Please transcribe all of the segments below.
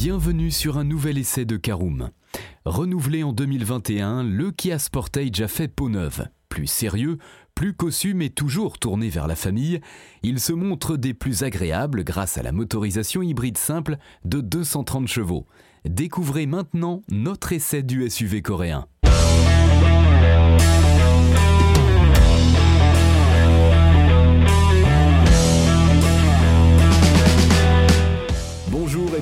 Bienvenue sur un nouvel essai de Caroom. Renouvelé en 2021, le Kia Sportage a fait peau neuve. Plus sérieux, plus cossu mais toujours tourné vers la famille, il se montre des plus agréables grâce à la motorisation hybride simple de 230 chevaux. Découvrez maintenant notre essai du SUV coréen.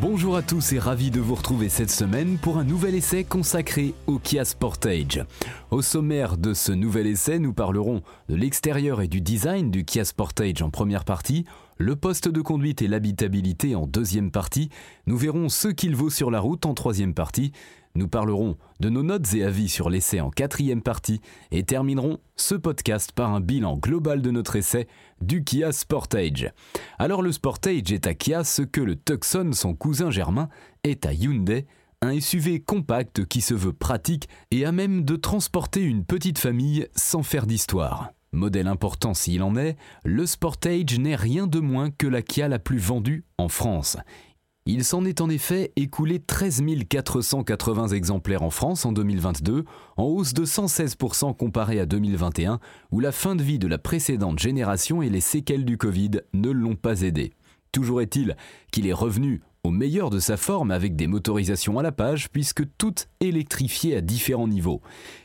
Bonjour à tous et ravi de vous retrouver cette semaine pour un nouvel essai consacré au Kia Sportage. Au sommaire de ce nouvel essai, nous parlerons de l'extérieur et du design du Kia Sportage en première partie, le poste de conduite et l'habitabilité en deuxième partie, nous verrons ce qu'il vaut sur la route en troisième partie, nous parlerons de nos notes et avis sur l'essai en quatrième partie et terminerons ce podcast par un bilan global de notre essai du Kia Sportage. Alors le Sportage est à Kia ce que le Tucson, son cousin germain, est à Hyundai, un SUV compact qui se veut pratique et à même de transporter une petite famille sans faire d'histoire. Modèle important s'il en est, le Sportage n'est rien de moins que la Kia la plus vendue en France. Il s'en est en effet écoulé 13 480 exemplaires en France en 2022, en hausse de 116% comparé à 2021, où la fin de vie de la précédente génération et les séquelles du Covid ne l'ont pas aidé. Toujours est-il qu'il est revenu meilleur de sa forme avec des motorisations à la page puisque toutes électrifiées à différents niveaux.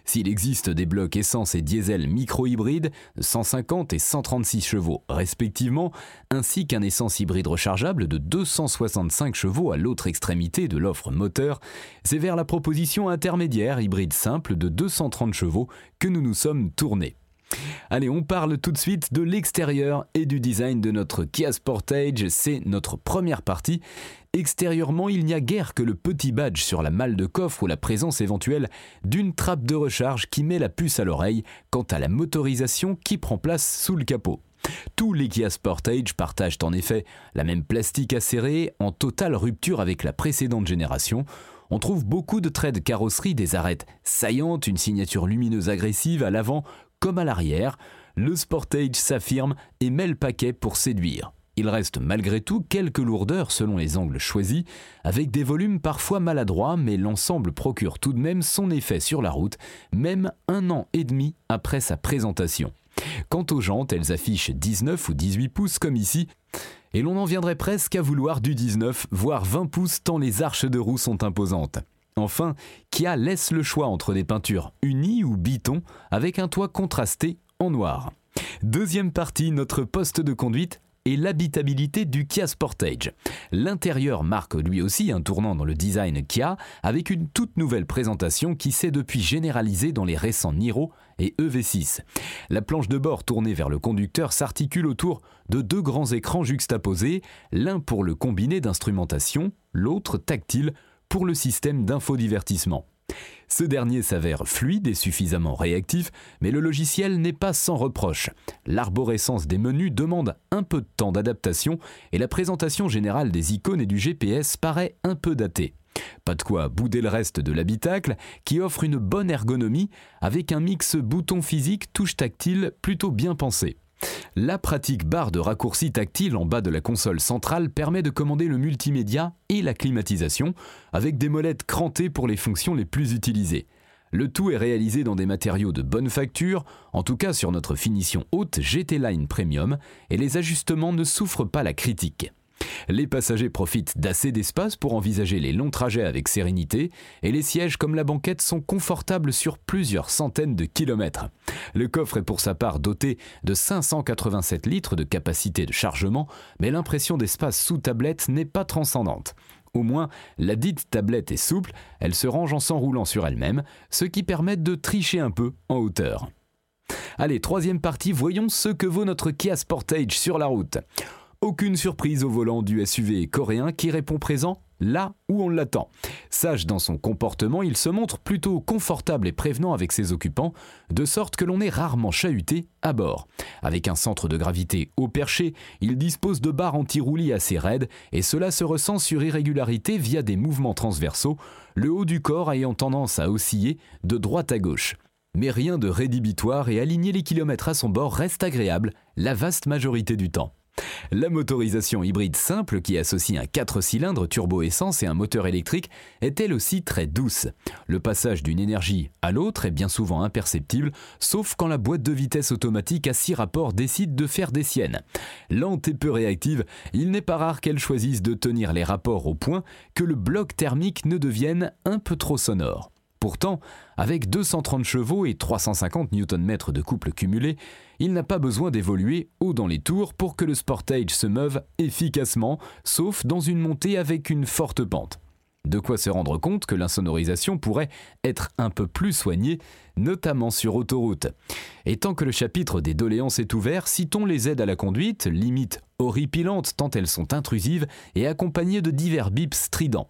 S'il existe des blocs essence et diesel micro-hybrides de 150 et 136 chevaux respectivement, ainsi qu'un essence hybride rechargeable de 265 chevaux à l'autre extrémité de l'offre moteur, c'est vers la proposition intermédiaire hybride simple de 230 chevaux que nous nous sommes tournés. Allez, on parle tout de suite de l'extérieur et du design de notre Kia Sportage, c'est notre première partie. Extérieurement, il n'y a guère que le petit badge sur la malle de coffre ou la présence éventuelle d'une trappe de recharge qui met la puce à l'oreille quant à la motorisation qui prend place sous le capot. Tous les Kia Sportage partagent en effet la même plastique acéré en totale rupture avec la précédente génération. On trouve beaucoup de traits de carrosserie, des arêtes saillantes, une signature lumineuse agressive à l'avant comme à l'arrière, le Sportage s'affirme et met le paquet pour séduire. Il reste malgré tout quelques lourdeurs selon les angles choisis, avec des volumes parfois maladroits, mais l'ensemble procure tout de même son effet sur la route, même un an et demi après sa présentation. Quant aux jantes, elles affichent 19 ou 18 pouces comme ici, et l'on en viendrait presque à vouloir du 19, voire 20 pouces tant les arches de roue sont imposantes. Enfin, Kia laisse le choix entre des peintures unies ou biton avec un toit contrasté en noir. Deuxième partie, notre poste de conduite et l'habitabilité du Kia Sportage. L'intérieur marque lui aussi un tournant dans le design Kia avec une toute nouvelle présentation qui s'est depuis généralisée dans les récents Niro et EV6. La planche de bord tournée vers le conducteur s'articule autour de deux grands écrans juxtaposés, l'un pour le combiné d'instrumentation, l'autre tactile pour le système d'infodivertissement. Ce dernier s'avère fluide et suffisamment réactif, mais le logiciel n'est pas sans reproche. L'arborescence des menus demande un peu de temps d'adaptation et la présentation générale des icônes et du GPS paraît un peu datée. Pas de quoi bouder le reste de l'habitacle qui offre une bonne ergonomie avec un mix bouton physique touche tactile plutôt bien pensé. La pratique barre de raccourci tactile en bas de la console centrale permet de commander le multimédia et la climatisation, avec des molettes crantées pour les fonctions les plus utilisées. Le tout est réalisé dans des matériaux de bonne facture, en tout cas sur notre finition haute GT Line Premium, et les ajustements ne souffrent pas la critique. Les passagers profitent d'assez d'espace pour envisager les longs trajets avec sérénité et les sièges comme la banquette sont confortables sur plusieurs centaines de kilomètres. Le coffre est pour sa part doté de 587 litres de capacité de chargement, mais l'impression d'espace sous tablette n'est pas transcendante. Au moins, la dite tablette est souple, elle se range en s'enroulant sur elle-même, ce qui permet de tricher un peu en hauteur. Allez, troisième partie, voyons ce que vaut notre Kia Sportage sur la route. Aucune surprise au volant du SUV coréen qui répond présent là où on l'attend. Sage dans son comportement, il se montre plutôt confortable et prévenant avec ses occupants, de sorte que l'on est rarement chahuté à bord. Avec un centre de gravité haut perché, il dispose de barres anti-roulis assez raides et cela se ressent sur irrégularité via des mouvements transversaux, le haut du corps ayant tendance à osciller de droite à gauche. Mais rien de rédhibitoire et aligner les kilomètres à son bord reste agréable la vaste majorité du temps. La motorisation hybride simple qui associe un 4 cylindres turbo-essence et un moteur électrique est elle aussi très douce. Le passage d'une énergie à l'autre est bien souvent imperceptible, sauf quand la boîte de vitesse automatique à 6 rapports décide de faire des siennes. Lente et peu réactive, il n'est pas rare qu'elle choisisse de tenir les rapports au point que le bloc thermique ne devienne un peu trop sonore. Pourtant, avec 230 chevaux et 350 Nm de couple cumulé, il n'a pas besoin d'évoluer haut dans les tours pour que le Sportage se meuve efficacement, sauf dans une montée avec une forte pente. De quoi se rendre compte que l'insonorisation pourrait être un peu plus soignée, notamment sur autoroute. Et tant que le chapitre des doléances est ouvert, citons les aides à la conduite, limite horripilantes tant elles sont intrusives et accompagnées de divers bips stridents.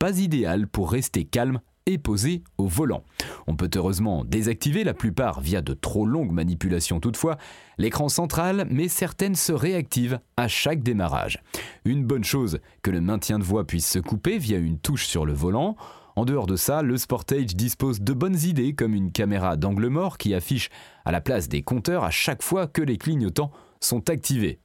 Pas idéal pour rester calme posé au volant. On peut heureusement désactiver la plupart via de trop longues manipulations toutefois l'écran central, mais certaines se réactivent à chaque démarrage. Une bonne chose que le maintien de voie puisse se couper via une touche sur le volant. En dehors de ça, le Sportage dispose de bonnes idées comme une caméra d'angle mort qui affiche à la place des compteurs à chaque fois que les clignotants sont activés.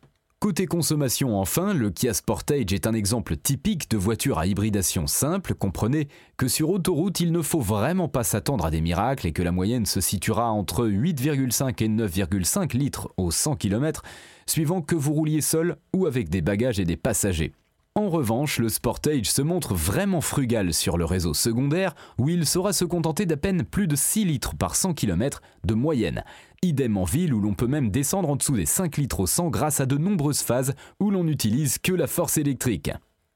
Côté consommation enfin, le Kia Sportage est un exemple typique de voiture à hybridation simple. Comprenez que sur autoroute, il ne faut vraiment pas s'attendre à des miracles et que la moyenne se situera entre 8,5 et 9,5 litres au 100 km, suivant que vous rouliez seul ou avec des bagages et des passagers. En revanche, le Sportage se montre vraiment frugal sur le réseau secondaire où il saura se contenter d'à peine plus de 6 litres par 100 km de moyenne. Idem en ville où l'on peut même descendre en dessous des 5 litres au 100 grâce à de nombreuses phases où l'on n'utilise que la force électrique.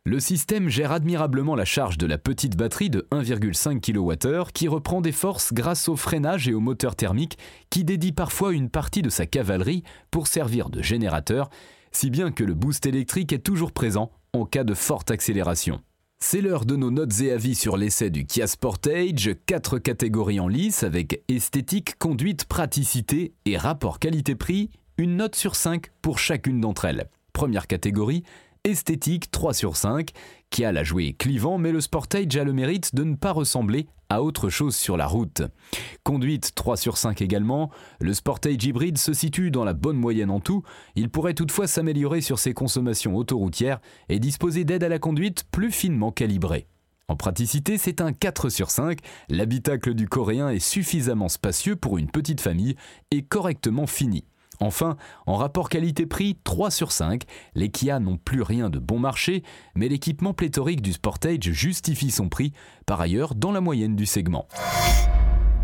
Le système gère admirablement la charge de la petite batterie de 1,5 kWh qui reprend des forces grâce au freinage et au moteur thermique qui dédie parfois une partie de sa cavalerie pour servir de générateur, si bien que le boost électrique est toujours présent en cas de forte accélération. C'est l'heure de nos notes et avis sur l'essai du Kia Sportage, quatre catégories en lice avec esthétique, conduite, praticité et rapport qualité-prix, une note sur 5 pour chacune d'entre elles. Première catégorie, esthétique 3 sur 5, qui a la jouée clivant, mais le Sportage a le mérite de ne pas ressembler à autre chose sur la route. Conduite 3 sur 5 également, le Sportage hybride se situe dans la bonne moyenne en tout, il pourrait toutefois s'améliorer sur ses consommations autoroutières et disposer d'aides à la conduite plus finement calibrées. En praticité, c'est un 4 sur 5, l'habitacle du coréen est suffisamment spacieux pour une petite famille et correctement fini. Enfin, en rapport qualité-prix 3 sur 5, les Kia n'ont plus rien de bon marché, mais l'équipement pléthorique du Sportage justifie son prix, par ailleurs dans la moyenne du segment.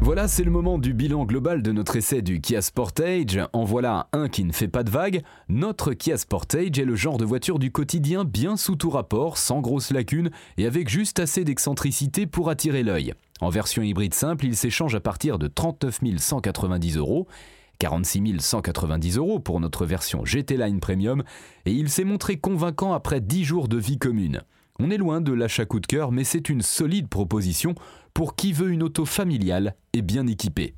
Voilà, c'est le moment du bilan global de notre essai du Kia Sportage. En voilà un qui ne fait pas de vagues. Notre Kia Sportage est le genre de voiture du quotidien bien sous tout rapport, sans grosses lacunes et avec juste assez d'excentricité pour attirer l'œil. En version hybride simple, il s'échange à partir de 39 190 euros 46 190 euros pour notre version GT Line Premium, et il s'est montré convaincant après 10 jours de vie commune. On est loin de l'achat coup de cœur, mais c'est une solide proposition pour qui veut une auto familiale et bien équipée.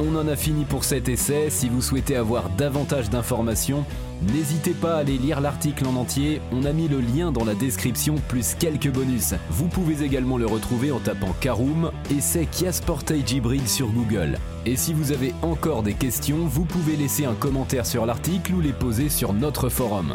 On en a fini pour cet essai. Si vous souhaitez avoir davantage d'informations, n'hésitez pas à aller lire l'article en entier. On a mis le lien dans la description plus quelques bonus. Vous pouvez également le retrouver en tapant Caroom essai Kia Sportage Hybrid sur Google. Et si vous avez encore des questions, vous pouvez laisser un commentaire sur l'article ou les poser sur notre forum.